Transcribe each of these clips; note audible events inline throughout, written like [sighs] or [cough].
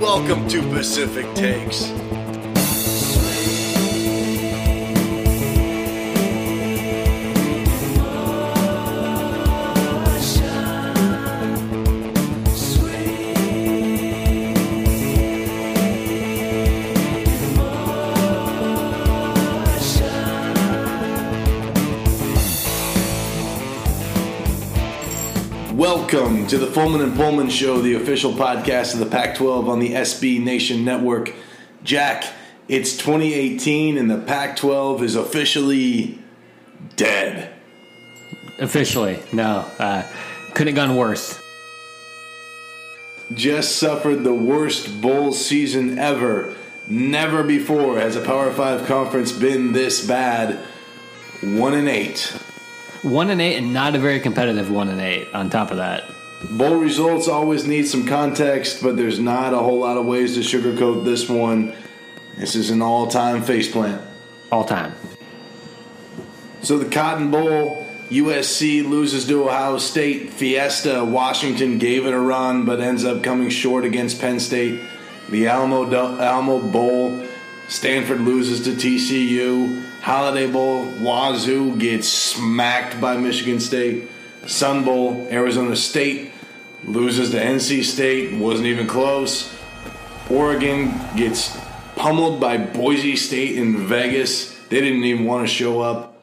Welcome to Pacific Takes. To the Pullman and Pullman Show, the official podcast of the Pac 12 on the SB Nation Network. Jack, it's 2018 and the Pac 12 is officially dead. Officially, no. Uh, couldn't have gone worse. Just suffered the worst bowl season ever. Never before has a Power 5 conference been this bad. 1 and 8. One and eight, and not a very competitive one and eight. On top of that, Bowl results always need some context, but there's not a whole lot of ways to sugarcoat this one. This is an all time faceplant. all time. So the Cotton Bowl, USC loses to Ohio State. Fiesta, Washington gave it a run, but ends up coming short against Penn State. The Alamo Alamo Bowl, Stanford loses to TCU. Holiday Bowl, Wazoo gets smacked by Michigan State. Sun Bowl, Arizona State loses to NC State, wasn't even close. Oregon gets pummeled by Boise State in Vegas. They didn't even want to show up.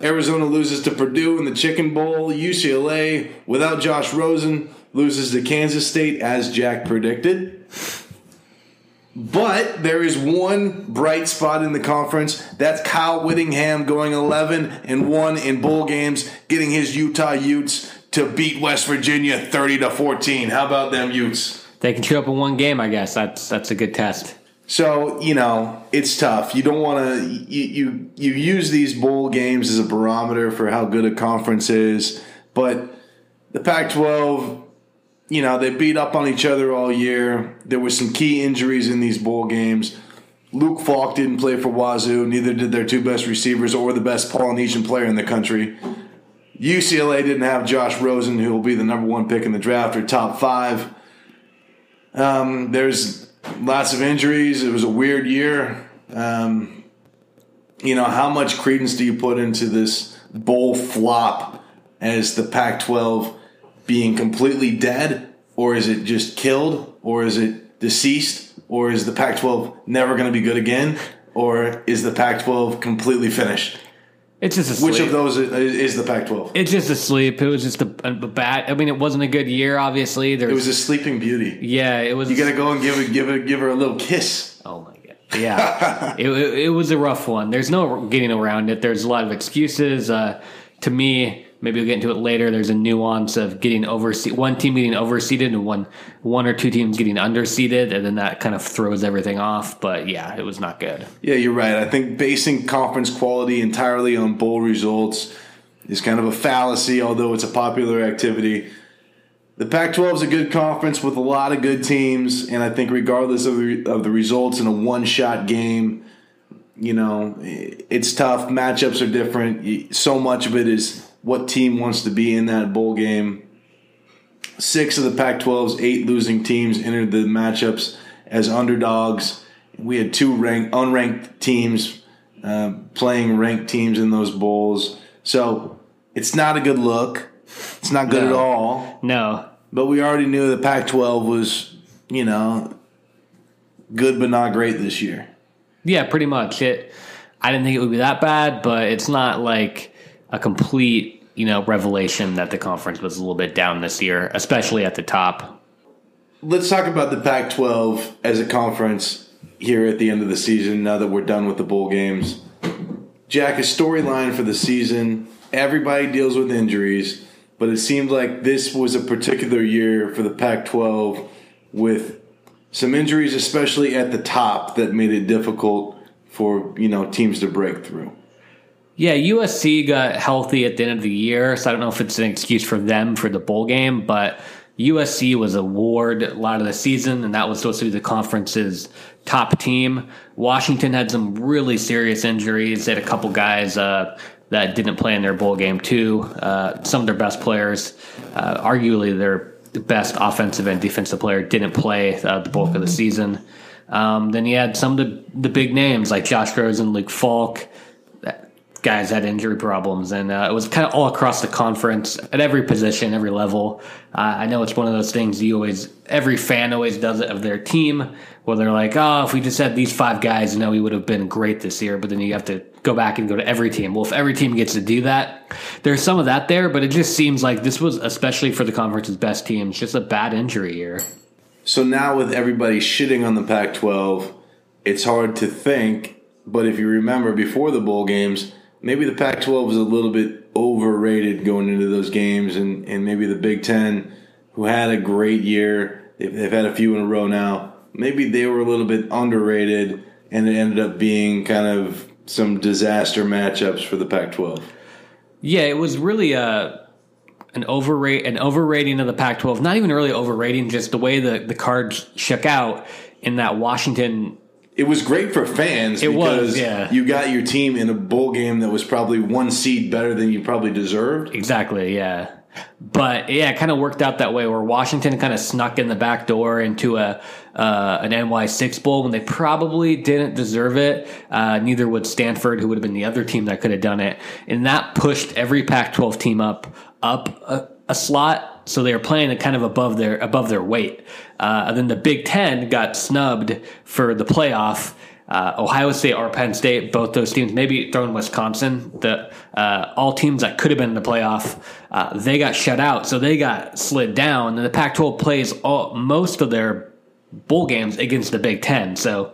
Arizona loses to Purdue in the Chicken Bowl. UCLA, without Josh Rosen, loses to Kansas State as Jack predicted. But there is one bright spot in the conference. That's Kyle Whittingham going 11 and 1 in bowl games, getting his Utah Utes to beat West Virginia 30 to 14. How about them Utes? They can show up in one game. I guess that's that's a good test. So you know it's tough. You don't want to. You, you you use these bowl games as a barometer for how good a conference is, but the Pac-12, you know, they beat up on each other all year. There were some key injuries in these bowl games. Luke Falk didn't play for Wazoo. Neither did their two best receivers or the best Polynesian player in the country. UCLA didn't have Josh Rosen, who will be the number one pick in the draft or top five. Um, there's lots of injuries. It was a weird year. Um, you know, how much credence do you put into this bowl flop as the Pac 12 being completely dead? Or is it just killed? Or is it deceased? Or is the Pac 12 never going to be good again? Or is the Pac 12 completely finished? It's just a Which of those is- is the Pac 12? It's just a sleep. It was just a, a bad. I mean, it wasn't a good year. Obviously, there It was a sleeping beauty. yeah. It was. You got to go and give it, give it, give her a little kiss. Oh my god. Yeah. [laughs] it, it, it was a rough one. There's no getting around it. There's a lot of excuses. Uh, to me, maybe we'll get into it later. There's a nuance of getting overse one team getting overseeded and one one or two teams getting underseeded, and then that kind of throws everything off. But yeah, it was not good. Yeah, you're right. I think basing conference quality entirely on bowl results is kind of a fallacy, although it's a popular activity. The Pac-12 is a good conference with a lot of good teams, and I think regardless of the, of the results in a one-shot game, you know, it's tough. Matchups are different. So much of it is what team wants to be in that bowl game. Six of the Pac-12's eight losing teams entered the matchups as underdogs. We had two ranked, unranked teams uh, playing ranked teams in those bowls. So it's not a good look. It's not good No. at all. No, But we already knew the Pac 12 was, you know, good but not great this year. yeah, pretty much. It. I didn't think it would be that bad, but it's not like a complete you know revelation that the conference was a little bit down this year, especially at the top. Let's talk about the Pac 12 as a conference here at the end of the season now that we're done with the bowl games. Jack, a storyline for the season. Everybody deals with injuries, but it seemed like this was a particular year for the Pac 12 with some injuries, especially at the top, that made it difficult for you know teams to break through. Yeah, USC got healthy at the end of the year, so I don't know if it's an excuse for them for the bowl game, but USC was a ward a lot of the season, and that was supposed to be the conference's top team. Washington had some really serious injuries. They had a couple guys uh, that didn't play in their bowl game, too. Uh, some of their best players, uh, arguably their best offensive and defensive player, didn't play uh, the bulk of the season. Um, then you had some of the, the big names like Josh Rosen, Luke Falk guys had injury problems, and uh, it was kind of all across the conference at every position, every level. Uh, I know it's one of those things you always, every fan always does it of their team, where they're like, oh, if we just had these five guys, you know, we would have been great this year. But then you have to go back and go to every team. Well, if every team gets to do that, there's some of that there, but it just seems like this was, especially for the conference's best teams, just a bad injury year. So now with everybody shitting on the Pac 12, it's hard to think. But if you remember before the bowl games, maybe the Pac 12 was a little bit overrated going into those games, and, and maybe the Big Ten, who had a great year, they've, they've had a few in a row now, maybe they were a little bit underrated, and it ended up being kind of some disaster matchups for the Pac 12. Yeah, it was really a. An overrate, an overrating of the Pac-12. Not even really overrating, just the way the the cards shook out. In that Washington it was great for fans. It because was, yeah. You got your team in a bowl game that was probably one seed better than you probably deserved. Exactly, yeah. But yeah, it kind of worked out that way where Washington kind of snuck in the back door into a uh, an NY six bowl when they probably didn't deserve it. Uh, neither would Stanford, who would have been the other team that could have done it, and that pushed every Pac-12 team up up a, a slot. So they were playing kind of above their above their weight. Uh, and then the Big Ten got snubbed for the playoff. Uh, Ohio State or Penn State, both those teams, maybe throwing Wisconsin, the uh, all teams that could have been in the playoff, uh, they got shut out, so they got slid down. And the Pac-12 plays all, most of their bowl games against the Big Ten, so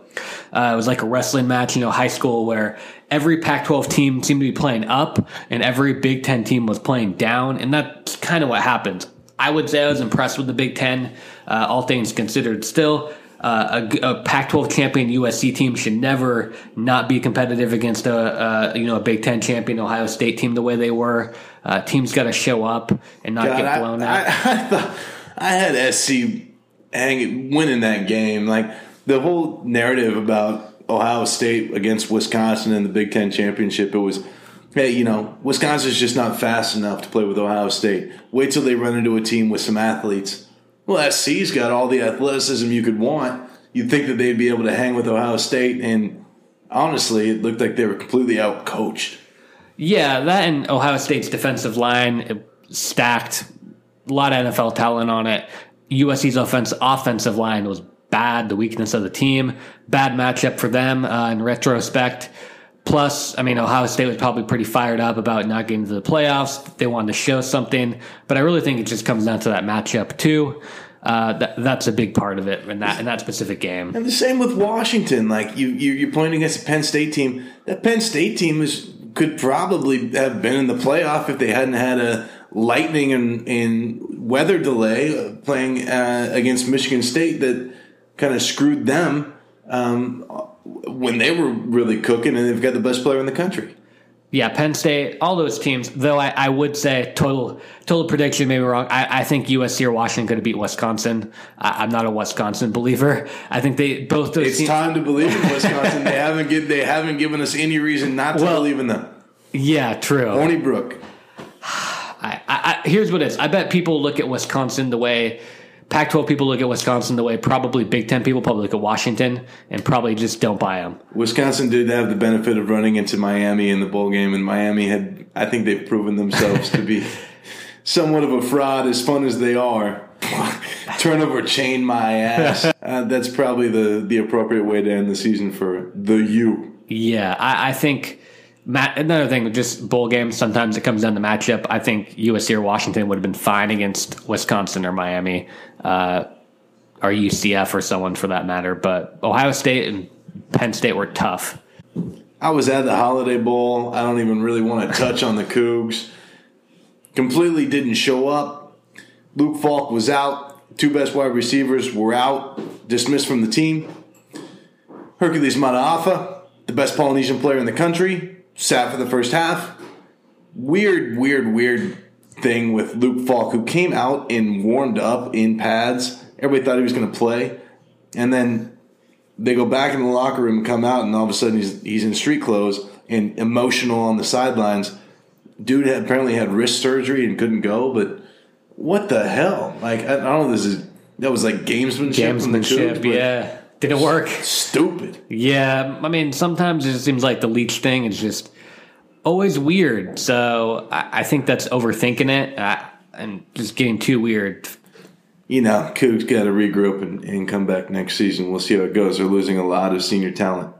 uh, it was like a wrestling match, you know, high school where every Pac-12 team seemed to be playing up and every Big Ten team was playing down, and that's kind of what happened. I would say I was impressed with the Big Ten, uh, all things considered. Still, uh, a, a, Pac-12 champion USC team should never not be competitive against a, a you know a Big Ten champion Ohio State team the way they were. Uh, teams got to show up and not God, get blown I, out. I, [laughs] I, thought I had SC hanging winning that game. Like the whole narrative about Ohio State against Wisconsin in the Big Ten championship, it was hey, you know, Wisconsin's just not fast enough to play with Ohio State. Wait till they run into a team with some athletes. Well, SC's got all the athleticism you could want. You'd think that they'd be able to hang with Ohio State, and honestly, it looked like they were completely out coached. Yeah, that and Ohio State's defensive line stacked. A lot of NFL talent on it. USC's offense, offensive line was bad. The weakness of the team, bad matchup for them uh, in retrospect. Plus, I mean, Ohio State was probably pretty fired up about not getting to the playoffs. They wanted to show something, but I really think it just comes down to that matchup too. Uh, that, that's a big part of it in that in that specific game. And the same with Washington. Like you, you you're playing against a Penn State team. That Penn State team was could probably have been in the playoff if they hadn't had a lightning and, and weather delay uh, playing uh, against Michigan State that kind of screwed them. Um, when they were really cooking, and they've got the best player in the country. Yeah, Penn State, all those teams. Though I, I would say total total prediction, maybe wrong. I, I think USC or Washington could have beat Wisconsin. I, am not a Wisconsin believer. I think they both those. It's teams, time to believe in Wisconsin. they haven't get, they haven't given us any reason not to well, believe in them. Yeah, true. Horny Brook. [sighs] I, I, here's what it is. I bet people look at Wisconsin the way Pac 12 people look at Wisconsin the way probably Big Ten people probably look at Washington and probably just don't buy them. Wisconsin did have the benefit of running into Miami in the bowl game, and Miami had, I think they've proven themselves to be [laughs] somewhat of a fraud, as fun as they are. [laughs] Turnover chain my ass. [laughs] Uh, that's probably the, the appropriate way to end the season for the U. Yeah, I, I think Matt, another thing, just bowl games. Sometimes it comes down to matchup. I think USC or Washington would have been fine against Wisconsin or Miami, uh, or UCF or someone for that matter. But Ohio State and Penn State were tough. I was at the Holiday Bowl. I don't even really want to touch on the Cougs. Completely didn't show up. Luke Falk was out. Two best wide receivers were out, dismissed from the team. Hercules Mataafa, the best Polynesian player in the country, sat for the first half. Weird, weird, weird thing with Luke Falk, who came out and warmed up in pads. Everybody thought he was going to play, and then they go back in the locker room and come out, and all of a sudden he's he's in street clothes and emotional on the sidelines. Dude had, apparently had wrist surgery and couldn't go, but what the hell? Like I, I don't know. This is that was like gamesmanship. from the Gamesmanship, Cougs, yeah. Didn't work. Stupid. Yeah, I mean, sometimes it seems like the Leach thing is just always weird. So I, I think that's overthinking it uh, and just getting too weird. You know, Cougs got to regroup and, and come back next season. We'll see how it goes. They're losing a lot of senior talent.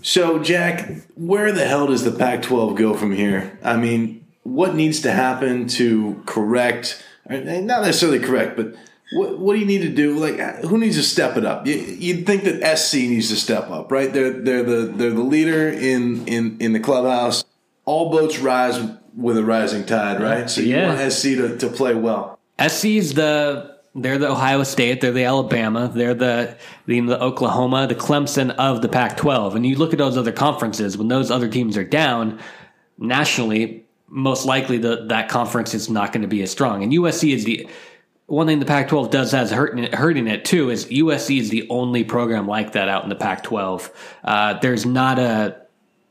So, Jack, where the hell does the Pac 12 go from here? I mean, what needs to happen to correct, not necessarily correct, but what, what do you need to do? Like, uh, who needs to step it up? You, you'd think that SC needs to step up, right? They're, they're, the, they're the leader in, in, in the clubhouse. All boats rise with a rising tide, right? So you Yeah. want SC to, to play well. SC's the they're the Ohio State, they're the Alabama, they're the the, the Oklahoma, the Clemson of the Pac-12. And you look at those other conferences when those other teams are down nationally, most likely the, that conference is not going to be as strong. And USC is the one thing the Pac-12 does has hurting it, hurting it too is USC is the only program like that out in the Pac-12. Uh, there's not a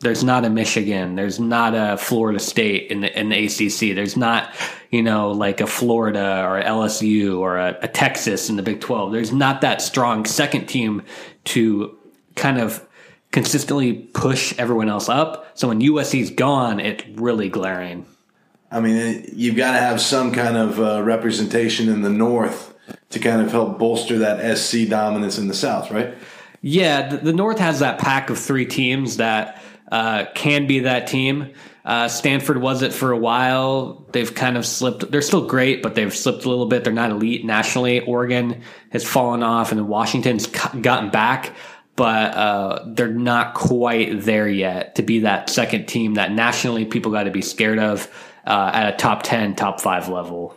there's not a Michigan. There's not a Florida State in the in the ACC. There's not you know like a Florida or LSU or a, a Texas in the Big Twelve. There's not that strong second team to kind of consistently push everyone else up. So when USC's gone, it's really glaring. I mean, you've got to have some kind of uh, representation in the North to kind of help bolster that SC dominance in the South, right? Yeah, the, North has that pack of three teams that uh, can be that team. Uh, Stanford was it for a while. They've kind of slipped. They're still great, but they've slipped a little bit. They're not elite nationally. Oregon has fallen off, and Washington's gotten back, but uh, they're not quite there yet to be that second team that nationally people got to be scared of uh, at a top ten, top five level.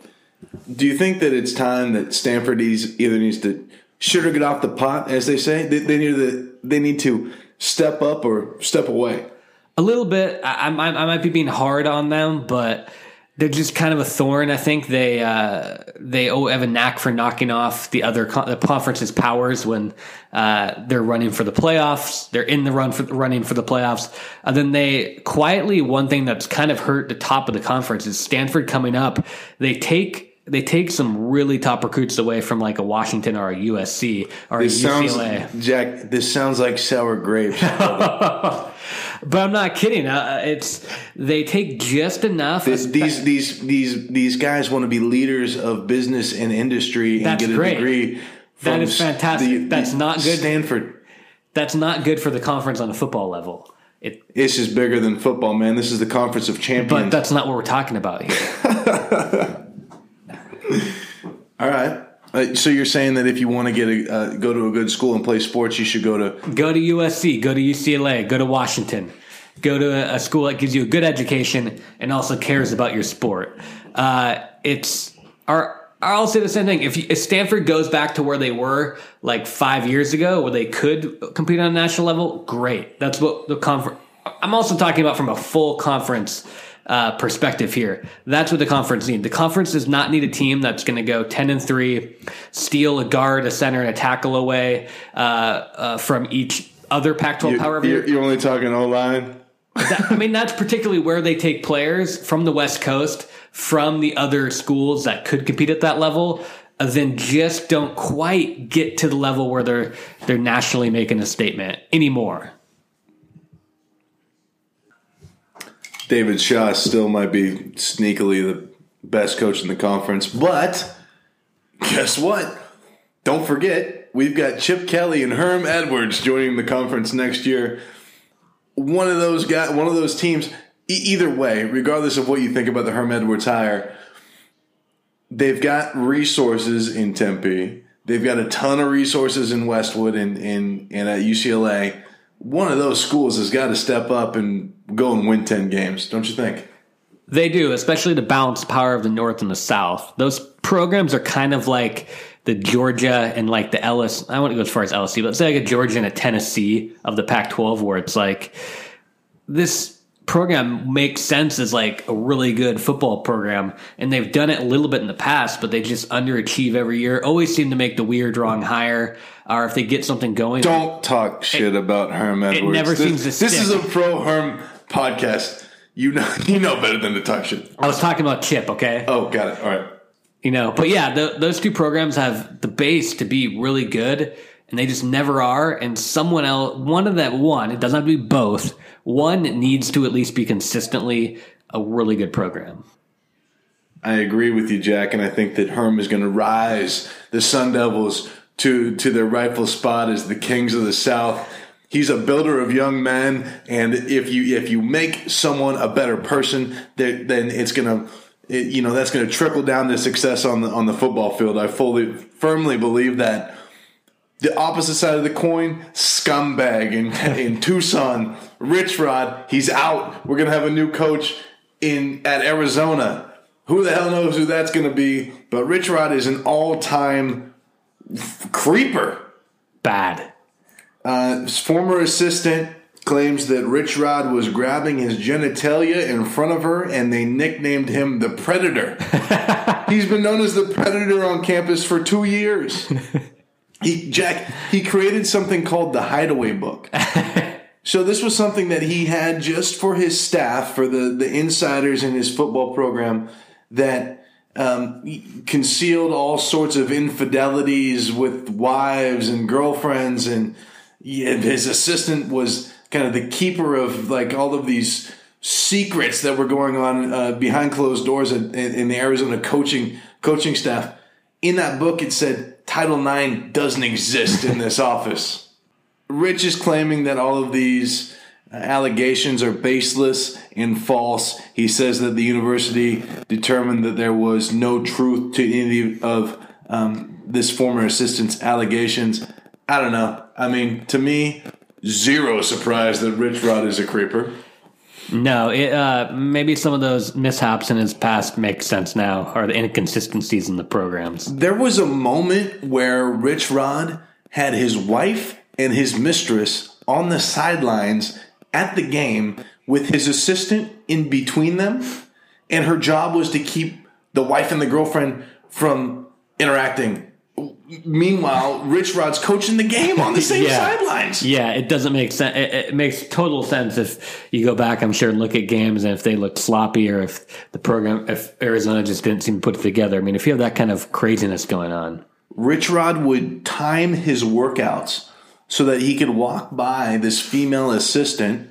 Do you think that it's time that Stanford needs, either needs to should or get off the pot, as they say? They, they need to they need to step up or step away. A little bit. I, I, I might be being hard on them, but they're just kind of a thorn. I think they uh, they oh, have a knack for knocking off the other con- the conference's powers when uh, they're running for the playoffs. They're in the run for running for the playoffs, and then they quietly one thing that's kind of hurt the top of the conference is Stanford coming up. They take. They take some really top recruits away from like a Washington or a USC or This a sounds, UCLA. Jack. This sounds like sour grapes. [laughs] But I'm not kidding. Uh, it's they take just enough. This, these these these these guys want to be leaders of business and industry and That's get a great. degree. That is fantastic. That's not good. Stanford. That's not good for the conference on a football level. It, This is bigger than football, man. This is the conference of champions. but that's not what we're talking about here. [laughs] All right. Uh, so you're saying that if you want to get a uh, go to a good school and play sports, you should go to go to USC, go to UCLA, go to Washington, go to a, a school that gives you a good education and also cares about your sport. Uh, it's. I'll say the same thing. If, if Stanford goes back to where they were like five years ago, where they could compete on a national level, great. That's what the conference. I'm also talking about from a full conference uh, perspective here. That's what the conference needs. The conference does not need a team that's going to go ten and three, steal a guard, a center, and a tackle away uh, uh, from each other Pac-12 power. you're, you're only talking O line. That- I mean, that's particularly where they take players from the West Coast, from the other schools that could compete at that level, uh, then just don't quite get to the level where they're they're nationally making a statement anymore. David Shaw still might be sneakily the best coach in the conference, but guess what? Don't forget, we've got Chip Kelly and Herm Edwards joining the conference next year. One of those guys, one of those teams. E- either way, regardless of what you think about the Herm Edwards hire, they've got resources in Tempe. They've got a ton of resources in Westwood and and, and at UCLA. One of those schools has got to step up and go and win ten games, don't you think? They do, especially the balanced power of the North and the South. Those programs are kind of like the Georgia and like the Ellis. I won't go as far as LSU, but say like a Georgia and a Tennessee of the Pac-12, where it's like this program makes sense as like a really good football program and they've done it a little bit in the past but they just underachieve every year always seem to make the weird wrong hire or if they get something going Don't talk shit about Herm Edwards. It never this, seems to This is a pro Herm podcast. You know, [laughs] you know better than to talk shit. i was talking about chip okay Oh, got it. All right. you know but yeah the, those two programs have the base to be really good and they just never are and someone else one of that one it doesn't have to be both one needs to at least be consistently a really good program I agree with you, Jack, and I think that Herm is going to rise the Sun Devils to to their rightful spot as the kings of the South. He's a builder of young men, and if you if you make someone a better person, then then it's going to you know that's going to trickle down to success on the on the football field. I fully firmly believe that. The opposite side of the coin, scumbag in, [laughs] in Tucson, Rich Rod, he's out. We're gonna have a new coach in at Arizona. Who the hell knows who that's gonna be? But Rich Rod is an all-time f- creeper. bad Uh, his former assistant claims that Rich Rod was grabbing his genitalia in front of her, and they nicknamed him the Predator. [laughs] He's been known as the Predator on campus for two years. He Jack he created something called the Hideaway Book. [laughs] so this was something that he had just for his staff, for the the insiders in his football program, that um, concealed all sorts of infidelities with wives and girlfriends, and yeah, his assistant was kind of the keeper of like all of these secrets that were going on uh, behind closed doors in, in the Arizona coaching coaching staff. In that book, it said Title IX doesn't exist in this [laughs] office. Rich is claiming that all of these uh, allegations are baseless and false. He says that the university determined that there was no truth to any of um, this former assistant's allegations. I don't know. I mean, to me, zero surprise that Rich Rod is a creeper. No, it, uh, maybe some of those mishaps in his past make sense now, or the inconsistencies in the programs. There was a moment where Rich Rod had his wife and his mistress on the sidelines at the game with his assistant in between them, and her job was to keep the wife and the girlfriend from interacting. Meanwhile, Rich Rod's coaching the game on the [laughs] same Yeah. sidelines. Yeah, it doesn't make sense. It, it makes total sense if you go back, I'm sure, and look at games and if they looked sloppy or if the program, if Arizona just didn't seem to put it together. I mean, if you have that kind of craziness going on, Rich Rod would time his workouts so that he could walk by this female assistant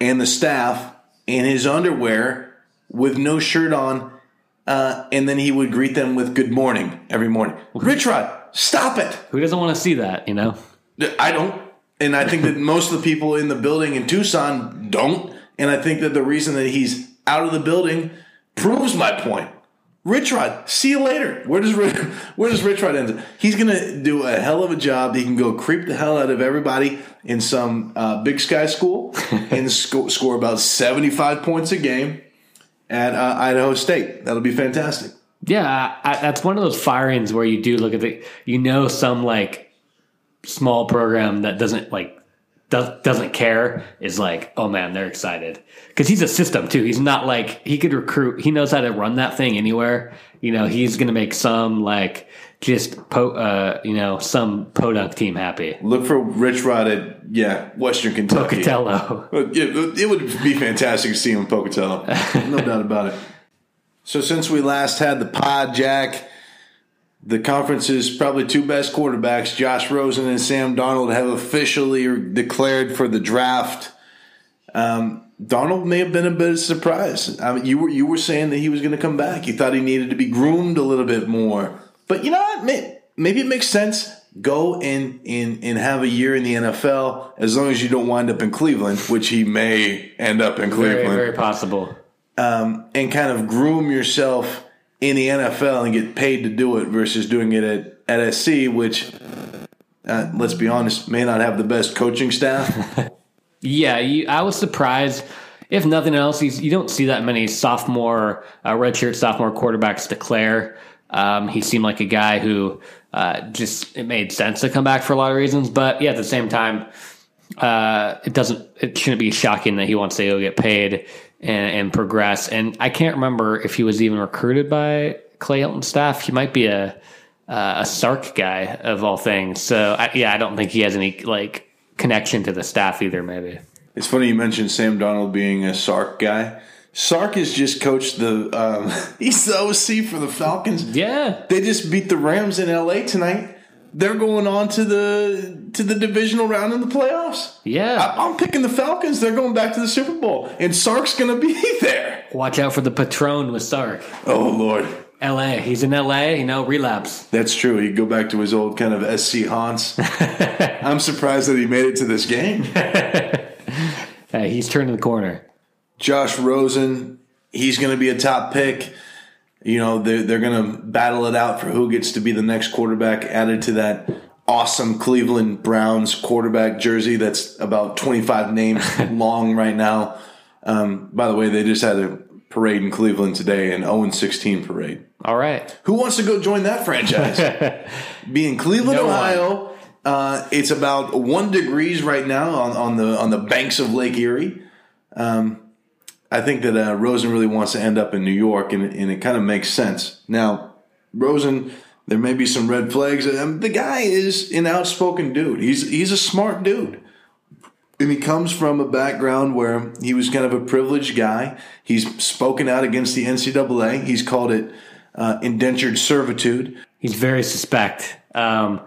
and the staff in his underwear with no shirt on, uh, and then he would greet them with "Good morning" every morning. Rich Rod, stop it! who doesn't want to see that, you know? I don't, and I think that most of the people in the building in Tucson don't, and I think that the reason that he's out of the building proves my point. Rich Rod, see you later. Where does Rich, [laughs] where does Rich Rod end? Up? He's gonna do a hell of a job. He can go creep the hell out of everybody in some uh, Big Sky school and sco- score about seventy five points a game at uh, Idaho State. That'll be fantastic. Yeah, I, that's one of those firings where you do look at the, you know, some like small program that doesn't like does, doesn't care is like, oh man, they're excited because he's a system too. He's not like he could recruit. He knows how to run that thing anywhere. You know, he's going to make some like just po, uh, you know some podunk team happy. Look for Rich Rod at yeah Western Kentucky. Pocatello. [laughs] It, it would be fantastic to see him in Pocatello. No [laughs] doubt about it. So since we last had the pod, Jack, the conference's probably two best quarterbacks, Josh Rosen and Sam Darnold, have officially declared for the draft. Um, Darnold may have been a bit of a surprise. I mean, you were you were saying that he was going to come back. You thought he needed to be groomed a little bit more, but you know what? Maybe it makes sense. Go in and and have a year in the NFL as long as you don't wind up in Cleveland, which he may end up in Cleveland very possible. um, and kind of groom yourself in the NFL and get paid to do it versus doing it at, at SC, which, uh, let's be honest, may not have the best coaching staff. [laughs] Yeah, you, I was surprised. If nothing else, you don't see that many sophomore, uh, redshirt sophomore quarterbacks declare. Um, he seemed like a guy who uh, just it made sense to come back for a lot of reasons. But yeah, at the same time, uh, it doesn't. It shouldn't be shocking that he wants to go get paid and, and progress. And I can't remember if he was even recruited by Clay Helton's staff. He might be a uh, a Sark guy of all things. So I, yeah, I don't think he has any like connection to the staff either. Maybe It's funny you mentioned Sam Darnold being a Sark guy. Sark has just coached the. Um, [laughs] he's the OC for the Falcons. yeah. They just beat the Rams in LA tonight. They're going on to the to the divisional round in the playoffs. Yeah, I, I'm picking the Falcons. They're going back to the Super Bowl, and Sark's going to be [laughs] there. watch out for the Patron with Sark. Oh Lord, L.A. He's in L.A. You know, relapse. that's true. He'd go back to his old kind of SC haunts. [laughs] I'm surprised that he made it to this game. Hey, he's turning the corner. Josh Rosen, he's going to be a top pick. You know, they're, they're going to battle it out for who gets to be the next quarterback added to that awesome Cleveland Browns quarterback jersey that's about 25 names [laughs] long right now. Um, by the way, they just had a parade in Cleveland today, an 0 16 parade. All right. Who wants to go join that franchise? [laughs] Be in Cleveland, No. Ohio. Uh, it's about one degrees right now on, on the on the banks of Lake Erie. Um, I think that uh, Rosen really wants to end up in New York, and, and it kind of makes sense. Now, Rosen, there may be some red flags. Um, the guy is an outspoken dude. He's he's a smart dude. And he comes from a background where he was kind of a privileged guy. He's spoken out against the NCAA. He's called it uh, indentured servitude. He's very suspect, um,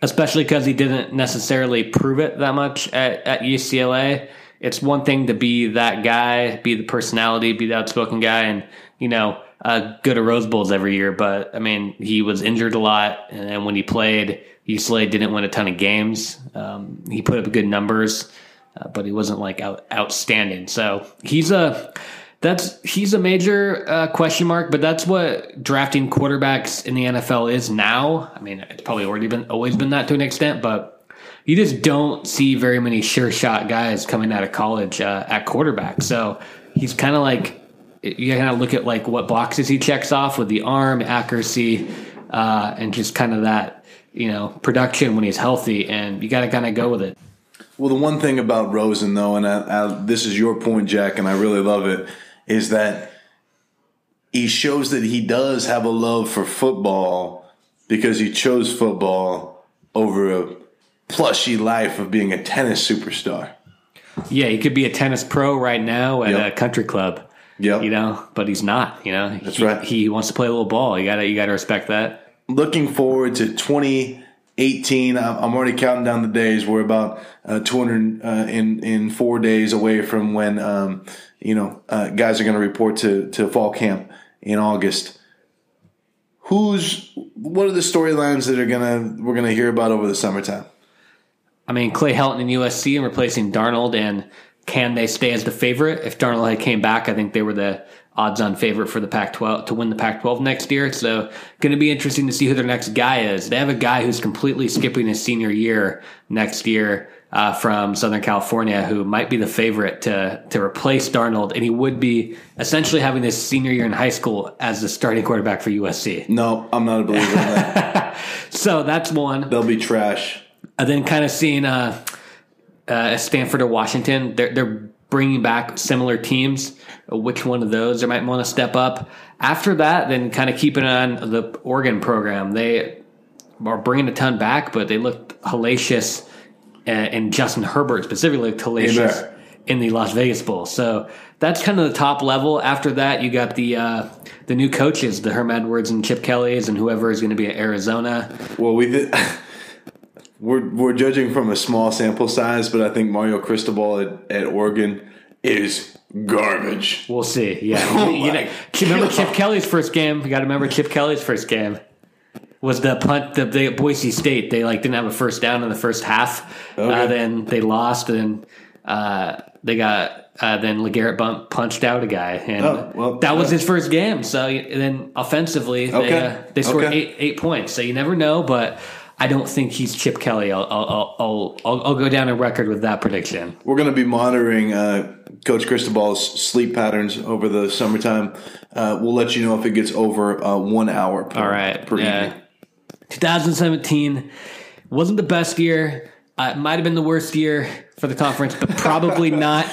especially because he didn't necessarily prove it that much at, at UCLA. It's one thing to be that guy, be the personality, be the outspoken guy, and you know, uh, go to Rose Bowls every year. But I mean, he was injured a lot, and when he played, UCLA didn't win a ton of games. Um, he put up good numbers, uh, but he wasn't like out, outstanding. So he's a that's he's a major uh, question mark, but that's what drafting quarterbacks in the NFL is now. I mean, it's probably already been always been that to an extent, but you just don't see very many sure shot guys coming out of college uh, at quarterback. So he's kind of like you kind of look at like what boxes he checks off with the arm accuracy uh, and just kind of that you know production when he's healthy, and you got to kind of go with it. Well, the one thing about Rosen, though, and I, I, this is your point, Jack, and I really love it, is that he shows that he does have a love for football because he chose football over a plushy life of being a tennis superstar. Yeah, he could be a tennis pro right now at Yep. a country club. Yep. you know, but he's not. You know, That's he, right. He wants to play a little ball. You gotta, you gotta respect that. Looking forward to 2018. I'm I'm already counting down the days. We're about uh, 200 uh, in in four days away from when um, you know uh, guys are going to report to to fall camp in August. Who's what are the storylines that are gonna we're gonna hear about over the summertime? I mean, Clay Helton in USC and replacing Darnold, and can they stay as the favorite? If Darnold had came back, I think they were the odds-on favorite for the Pac-12 to win the Pac-12 next year. So, going to be interesting to see who their next guy is. They have a guy who's completely skipping his senior year next year uh, from Southern California, who might be the favorite to to replace Darnold, and he would be essentially having his senior year in high school as the starting quarterback for USC. No, I'm not a believer in that. [laughs] So that's one. They'll be trash. And then kind of seeing uh, uh, Stanford or Washington, they're, they're bringing back similar teams. Which one of those they might want to step up? After that, then kind of keeping on the Oregon program. They are bringing a ton back, but they looked hellacious, uh, and Justin Herbert specifically looked hellacious Amen. in the Las Vegas Bowl. So that's kind of the top level. After that, you got the uh, the new coaches, the Herm Edwards and Chip Kellys, and whoever is going to be at Arizona. Well, we did. [laughs] We're, we're judging from a small sample size, but I think Mario Cristobal at, at Oregon is garbage. We'll see. Yeah, [laughs] Oh you know, remember Chip Kelly's first game? You got to remember Chip Kelly's first game was the punt. The, the Boise State they like didn't have a first down in the first half. Okay. Uh, then they lost, and uh, they got uh, then LeGarrette Blount punched out a guy, and Oh, well, that was his first game. So then offensively, they Okay. uh, they scored Okay. eight eight points. So you never know, but. I don't think he's Chip Kelly. I'll I'll I'll, I'll, I'll go down a record with that prediction. We're going to be monitoring uh, Coach Cristobal's sleep patterns over the summertime. Uh, we'll let you know if it gets over uh, one hour per, All right. per Yeah. evening. 2017 wasn't the best year. Uh, it might have been the worst year for the conference, but probably [laughs] not.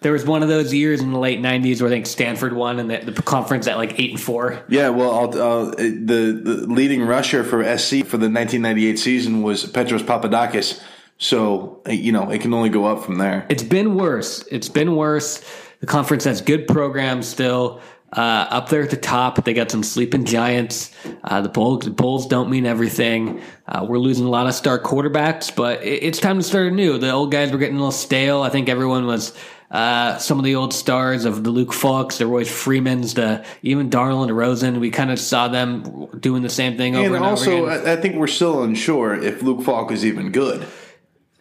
There was one of those years in the late '90s where I think Stanford won and the, the conference at like eight and four. Yeah, well, I'll, uh, the the leading rusher for SC for the 1998 season was Petros Papadakis. So you know it can only go up from there. It's been worse. It's been worse. The conference has good programs still. Uh, up there at the top, they got some sleeping giants. Uh, the Bulls, Bulls don't mean everything. Uh, we're losing a lot of star quarterbacks, but it, it's time to start anew. The old guys were getting a little stale. I think everyone was uh, some of the old stars of the Luke Falks, the Royce Freemans, the even Darnold and Rosen. We kind of saw them doing the same thing over and, and also, over again. I think we're still unsure if Luke Falk is even good.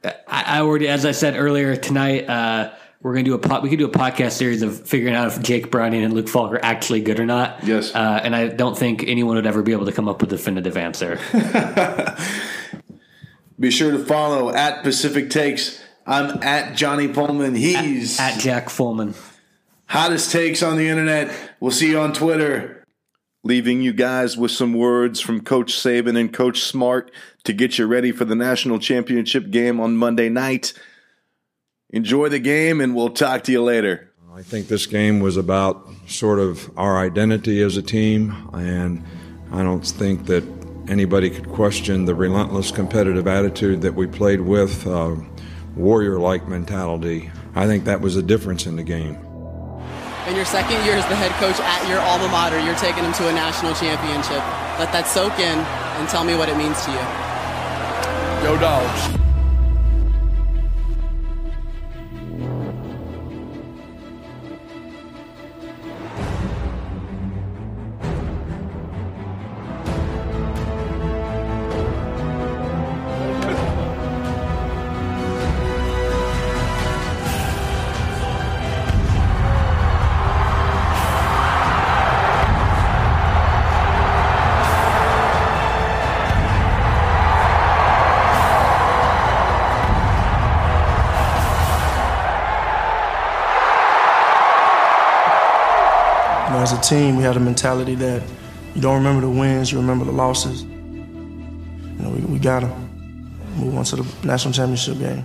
I, I already, as I said earlier tonight, uh, we're gonna do a pod, we could do a podcast series of figuring out if Jake Browning and Luke Falk are actually good or not. Yes, uh, and I don't think anyone would ever be able to come up with a definitive answer. [laughs] be sure to follow at Pacific Takes. I'm at Johnny Pullman. He's at, at Jack Fullman. Hottest takes on the internet. We'll see you on Twitter. Leaving you guys with some words from Coach Saban and Coach Smart to get you ready for the national championship game on Monday night. Enjoy the game, and we'll talk to you later. I think this game was about sort of our identity as a team, and I don't think that anybody could question the relentless competitive attitude that we played with, uh, warrior like mentality. I think that was a difference in the game. In your second year as the head coach at your alma mater, you're taking them to a national championship. Let that soak in and tell me what it means to you. Go, dogs. Team, we had a mentality that you don't remember the wins, you remember the losses. You know, we, we got to move on to the national championship game.